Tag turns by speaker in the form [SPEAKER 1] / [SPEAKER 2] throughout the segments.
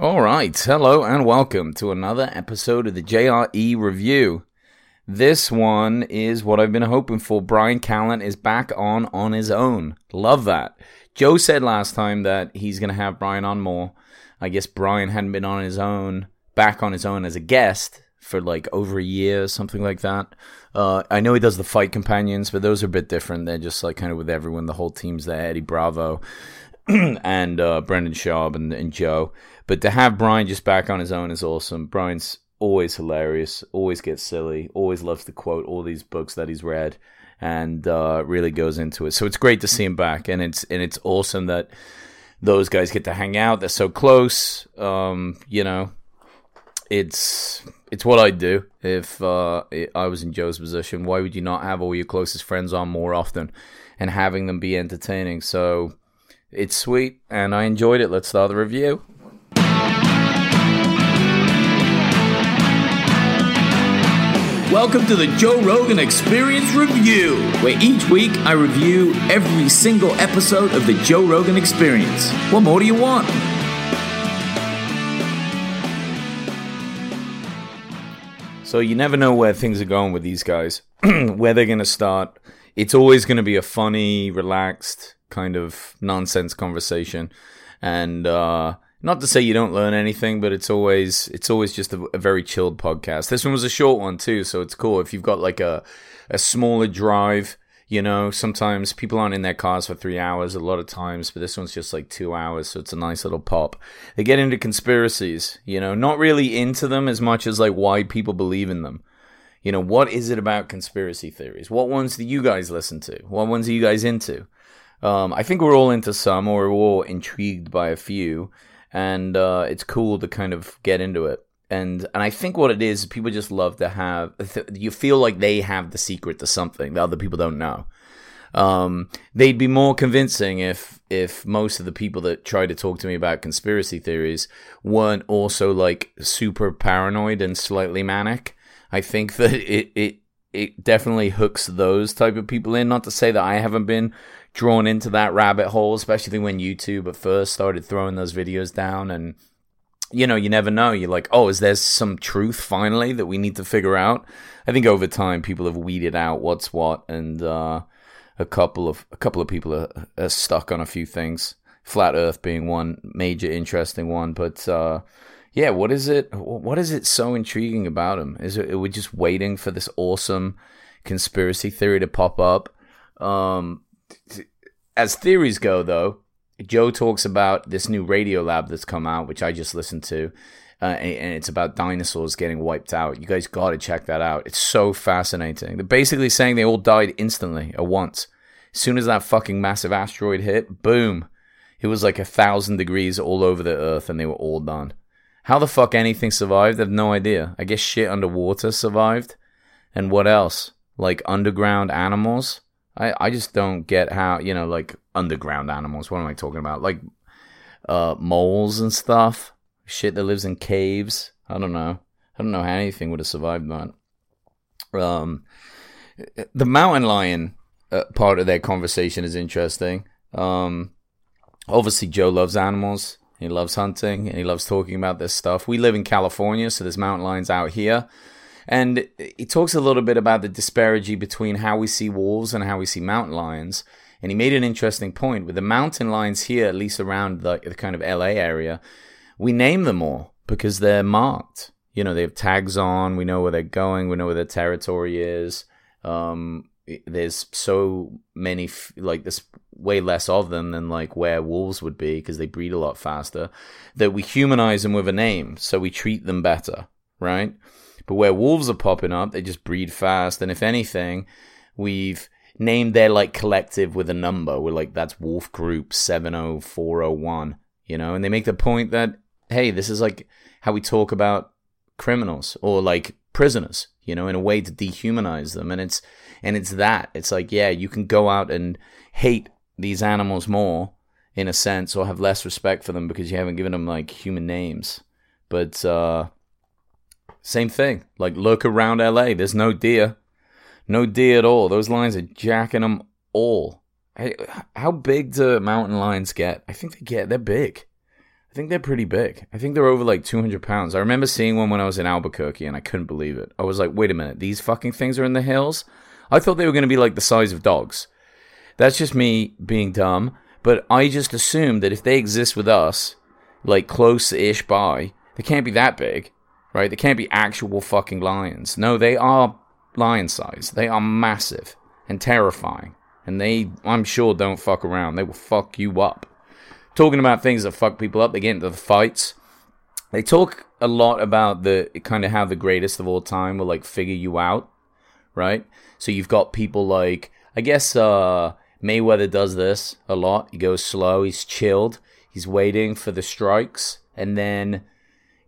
[SPEAKER 1] All right, hello and welcome to another episode of the JRE Review. This one is what I've been hoping for. Bryan Callen is back on on his own. Love that. Joe said last time that he's going to have Bryan on more. I guess Bryan hadn't been on his own, back on his own as a guest for like over a year, something like that. Uh, I know he does the fight companions, but those are a bit different. They're just like kind of with everyone. The whole team's there. Eddie Bravo and uh, Brendan Schaub and, and Joe. But to have Bryan just back on his own is awesome. Bryan's always hilarious, always gets silly, always loves to quote all these books that he's read, and uh, really goes into it. So it's great to see him back, and it's and it's awesome that those guys get to hang out. They're so close. Um, you know, it's it's what I'd do if uh, I was in Joe's position. Why would you not have all your closest friends on more often and having them be entertaining? So it's sweet, and I enjoyed it. Let's start the review.
[SPEAKER 2] Welcome to the Joe Rogan Experience Review, where each week I review every single episode of the Joe Rogan Experience. What more do you want?
[SPEAKER 1] So you never know where things are going with these guys, where they're going to start. It's always going to be a funny, relaxed kind of nonsense conversation, and uh, not to say you don't learn anything, but it's always it's always just a, a, very chilled podcast. This one was a short one too, so it's cool if you've got like a a smaller drive. You know, sometimes people aren't in their cars for three hours a lot of times, but this one's just like two hours, so it's a nice little pop. They get into conspiracies, you know, not really into them as much as like why people believe in them. You know, what is it about conspiracy theories? What ones do you guys listen to? What ones are you guys into? Um, I think we're all into some, or we're all intrigued by a few, and uh, it's cool to kind of get into it and and I think what it is, people just love to have. You feel like they have the secret to something that other people don't know. Um, they'd be more convincing if if most of the people that try to talk to me about conspiracy theories weren't also like super paranoid and slightly manic. I think that it it it definitely hooks those type of people in. Not to say that I haven't been drawn into that rabbit hole, especially when YouTube at first started throwing those videos down and you know, you never know. You're like, oh, is there some truth finally that we need to figure out? I think over time people have weeded out what's what, and uh, a couple of a couple of people are, are, stuck on a few things. Flat Earth being one major interesting one, but uh, yeah, what is it? What is it so intriguing about him? Is it we're just waiting for this awesome conspiracy theory to pop up? Um, as theories go, though, Joe talks about this new Radiolab that's come out, which I just listened to, uh, and, it's about dinosaurs getting wiped out. You guys got to check that out. It's so fascinating. They're basically saying they all died instantly at once. As soon as that fucking massive asteroid hit, boom, it was like a thousand degrees all over the Earth, and they were all done. How the fuck anything survived? I have no idea. I guess shit underwater survived. And what else? Like underground animals? I, I just don't get how, you know, like underground animals. What am I talking about? Like uh, moles and stuff. Shit that lives in caves. I don't know. I don't know how anything would have survived that. Um, the mountain lion uh, part of their conversation is interesting. Um, obviously, Joe loves animals. He loves hunting and he loves talking about this stuff. We live in California, so there's mountain lions out here. And he talks a little bit about the disparity between how we see wolves and how we see mountain lions. And he made an interesting point with the mountain lions here, at least around the, the kind of LA area, we name them all because they're marked. You know, they have tags on. We know where they're going. We know where their territory is. Um, there's so many, like, there's way less of them than like where wolves would be because they breed a lot faster. That we humanize them with a name, so we treat them better, right? But where wolves are popping up, they just breed fast. And if anything, we've named their like collective with a number. We're like, that's Wolf Group 70401, you know? And they make the point that, hey, this is like how we talk about criminals or like prisoners, you know, in a way to dehumanize them. And it's, and it's that. It's like, yeah, you can go out and hate these animals more in a sense or have less respect for them because you haven't given them like human names. But, uh, same thing. Like, look around LA. There's no deer. No deer at all. Those lions are jacking them all. Hey, how big do mountain lions get? I think they get, they're big. I think they're pretty big. I think they're over like 200 pounds. I remember seeing one when I was in Albuquerque and I couldn't believe it. I was like, wait a minute, these fucking things are in the hills? I thought they were going to be like the size of dogs. That's just me being dumb. But I just assumed that if they exist with us, like close ish by, they can't be that big, right? They can't be actual fucking lions. No, they are lion size. They are massive and terrifying. And they, I'm sure, don't fuck around. They will fuck you up. Talking about things that fuck people up, they get into the fights. They talk a lot about the kind of how the greatest of all time will like figure you out, right? So you've got people like, I guess, uh, Mayweather does this a lot. He goes slow, he's chilled, he's waiting for the strikes, and then,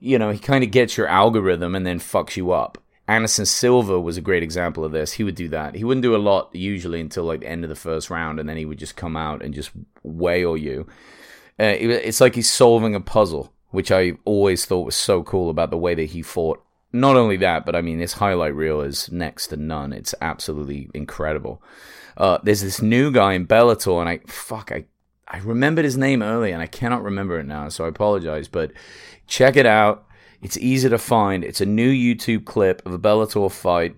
[SPEAKER 1] you know, he kind of gets your algorithm and then fucks you up. Anderson Silva was a great example of this. He would do that. He wouldn't do a lot usually until like the end of the first round, and then he would just come out and just wail you. Uh, it's like he's solving a puzzle, which I always thought was so cool about the way that he fought. Not only that, but I mean, his highlight reel is next to none. It's absolutely incredible. Uh, there's this new guy in Bellator, and I fuck, I I remembered his name earlier, and I cannot remember it now, so I apologize. But check it out. It's easy to find. It's a new YouTube clip of a Bellator fight.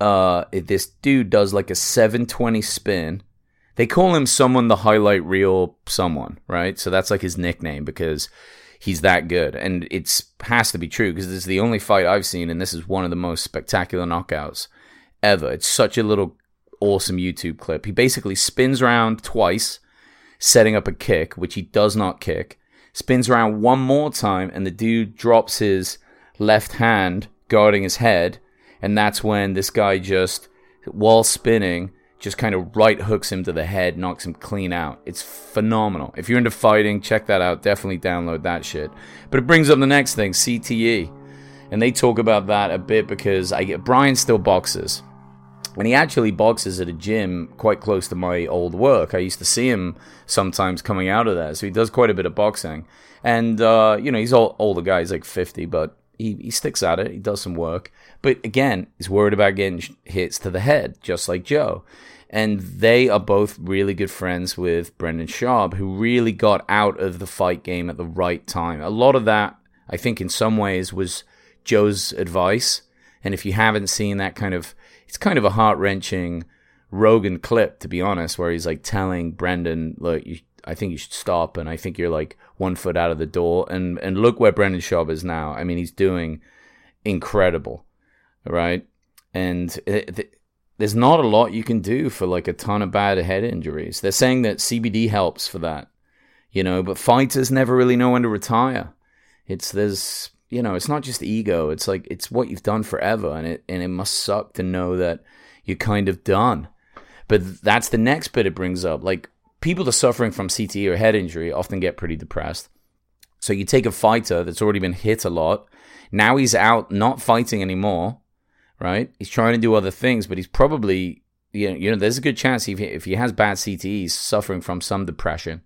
[SPEAKER 1] Uh, this dude does like a 720 spin. They call him someone the highlight reel someone, right? So that's like his nickname because he's that good, and it's has to be true because this is the only fight I've seen, and this is one of the most spectacular knockouts ever. It's such a little awesome YouTube clip. He basically spins around twice, setting up a kick, which he does not kick. Spins around one more time, and the dude drops his left hand guarding his head. And that's when this guy just, while spinning, just kind of right hooks him to the head, knocks him clean out. It's phenomenal. If you're into fighting, check that out. Definitely download that shit. But it brings up the next thing, CTE. And they talk about that a bit because I get Bryan still boxes and he actually boxes at a gym quite close to my old work. I used to see him sometimes coming out of there, so he does quite a bit of boxing. And uh, you know, he's all older guy, he's like fifty, but he, he sticks at it. He does some work, but again, he's worried about getting hits to the head, just like Joe. And they are both really good friends with Brendan Schaub, who really got out of the fight game at the right time. A lot of that, I think, in some ways, was Joe's advice. And if you haven't seen that kind of it's kind of a heart wrenching Rogan clip, to be honest, where he's like telling Brendan, "Look, you, I think you should stop, and I think you're like one foot out of the door." And and look where Brendan Schaub is now. I mean, he's doing incredible, right? And uh, it, it, there's not a lot you can do for like a ton of bad head injuries. They're saying that CBD helps for that, you know, but fighters never really know when to retire. It's there's you know, it's not just ego. It's like it's what you've done forever, and it and it must suck to know that you're kind of done. But that's the next bit it brings up. Like people that are suffering from CTE or head injury often get pretty depressed. So you take a fighter that's already been hit a lot. Now he's out, not fighting anymore, right? He's trying to do other things, but he's probably you know, you know there's a good chance if he, if he has bad CTE, he's suffering from some depression.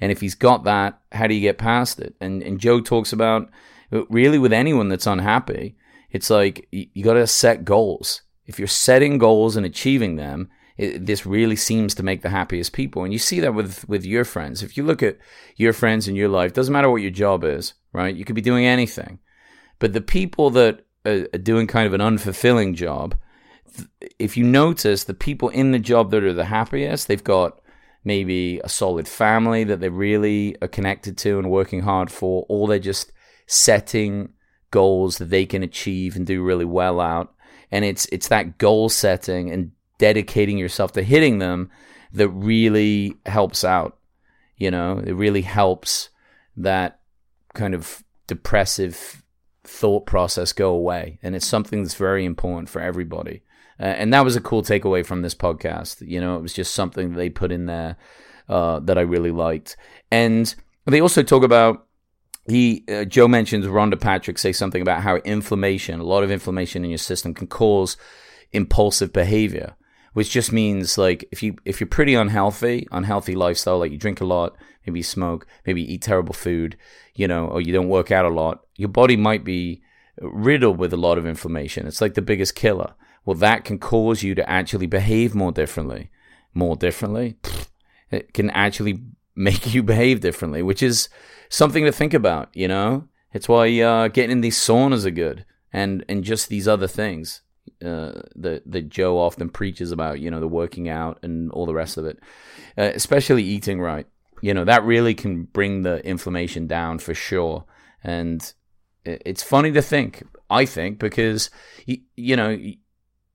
[SPEAKER 1] And if he's got that, how do you get past it? And and Joe talks about Uh, really with anyone that's unhappy, it's like you, you got to set goals. If you're setting goals and achieving them, it, this really seems to make the happiest people. And you see that with with your friends. If you look at your friends in your life, doesn't matter what your job is, right? You could be doing anything, but the people that are doing kind of an unfulfilling job, if you notice, the people in the job that are the happiest, they've got maybe a solid family that they really are connected to and working hard for, or they're just setting goals that they can achieve and do really well out. And it's it's that goal setting and dedicating yourself to hitting them that really helps out. You know, it really helps that kind of depressive thought process go away. And it's something that's very important for everybody. Uh, and that was a cool takeaway from this podcast. You know, it was just something that they put in there uh, that I really liked. And they also talk about he uh, Joe mentions Rhonda Patrick say something about how inflammation, a lot of inflammation in your system, can cause impulsive behavior, which just means like if you if you're pretty unhealthy, unhealthy lifestyle, like you drink a lot, maybe you smoke, maybe you eat terrible food, you know, or you don't work out a lot, your body might be riddled with a lot of inflammation. It's like the biggest killer. Well, that can cause you to actually behave more differently, more differently. It can actually make you behave differently, which is something to think about. You know, it's why uh, getting in these saunas are good, and and just these other things uh, that that Joe often preaches about. You know, the working out and all the rest of it, uh, especially eating right. You know, that really can bring the inflammation down for sure. And it's funny to think, I think, because you, you know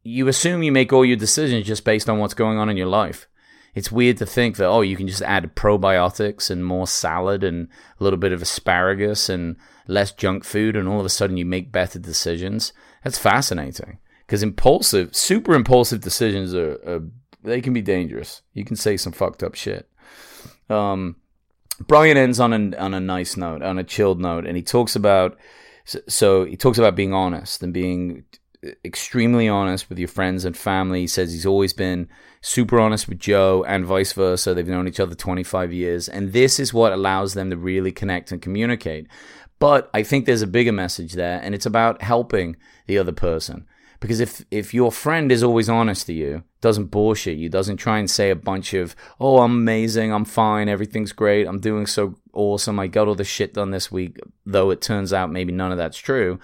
[SPEAKER 1] you assume you make all your decisions just based on what's going on in your life it's weird to think that oh you can just add probiotics and more salad and a little bit of asparagus and less junk food and all of a sudden you make better decisions. That's fascinating because impulsive super impulsive decisions are, are, they can be dangerous. You can say some fucked up shit. Um, bryan ends on a, on a nice note on a chilled note and he talks about so he talks about being honest and being extremely honest with your friends and family. He says he's always been super honest with Joe and vice versa. They've known each other 25 years. And this is what allows them to really connect and communicate. But I think there's a bigger message there, and it's about helping the other person. Because if, if your friend is always honest to you, doesn't bullshit you, doesn't try and say a bunch of, oh, I'm amazing, I'm fine, everything's great, I'm doing so awesome, I got all the shit done this week, though it turns out maybe none of that's true,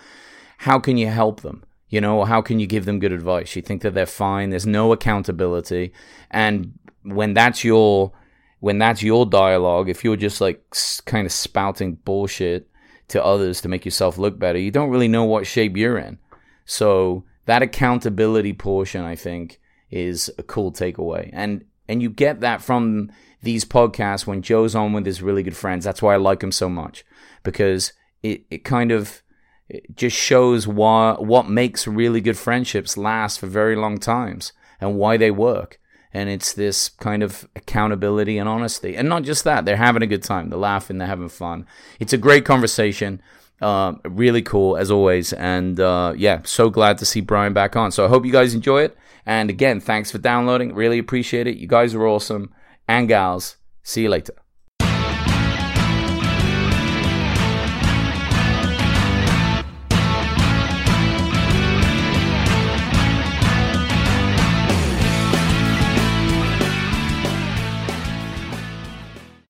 [SPEAKER 1] how can you help them? You know, how can you give them good advice? You think that they're fine. There's no accountability. And when that's your, when that's your dialogue, if you're just like kind of spouting bullshit to others to make yourself look better, you don't really know what shape you're in. So that accountability portion, I think, is a cool takeaway. And, and you get that from these podcasts when Joe's on with his really good friends. That's why I like him so much because it, it kind of, it just shows why, what makes really good friendships last for very long times and why they work. And it's this kind of accountability and honesty. And not just that, they're having a good time. They're laughing, they're having fun. It's a great conversation. Uh, really cool as always. And uh, yeah, so glad to see Bryan back on. So I hope you guys enjoy it. And again, thanks for downloading. Really appreciate it. You guys are awesome. And gals, see you later.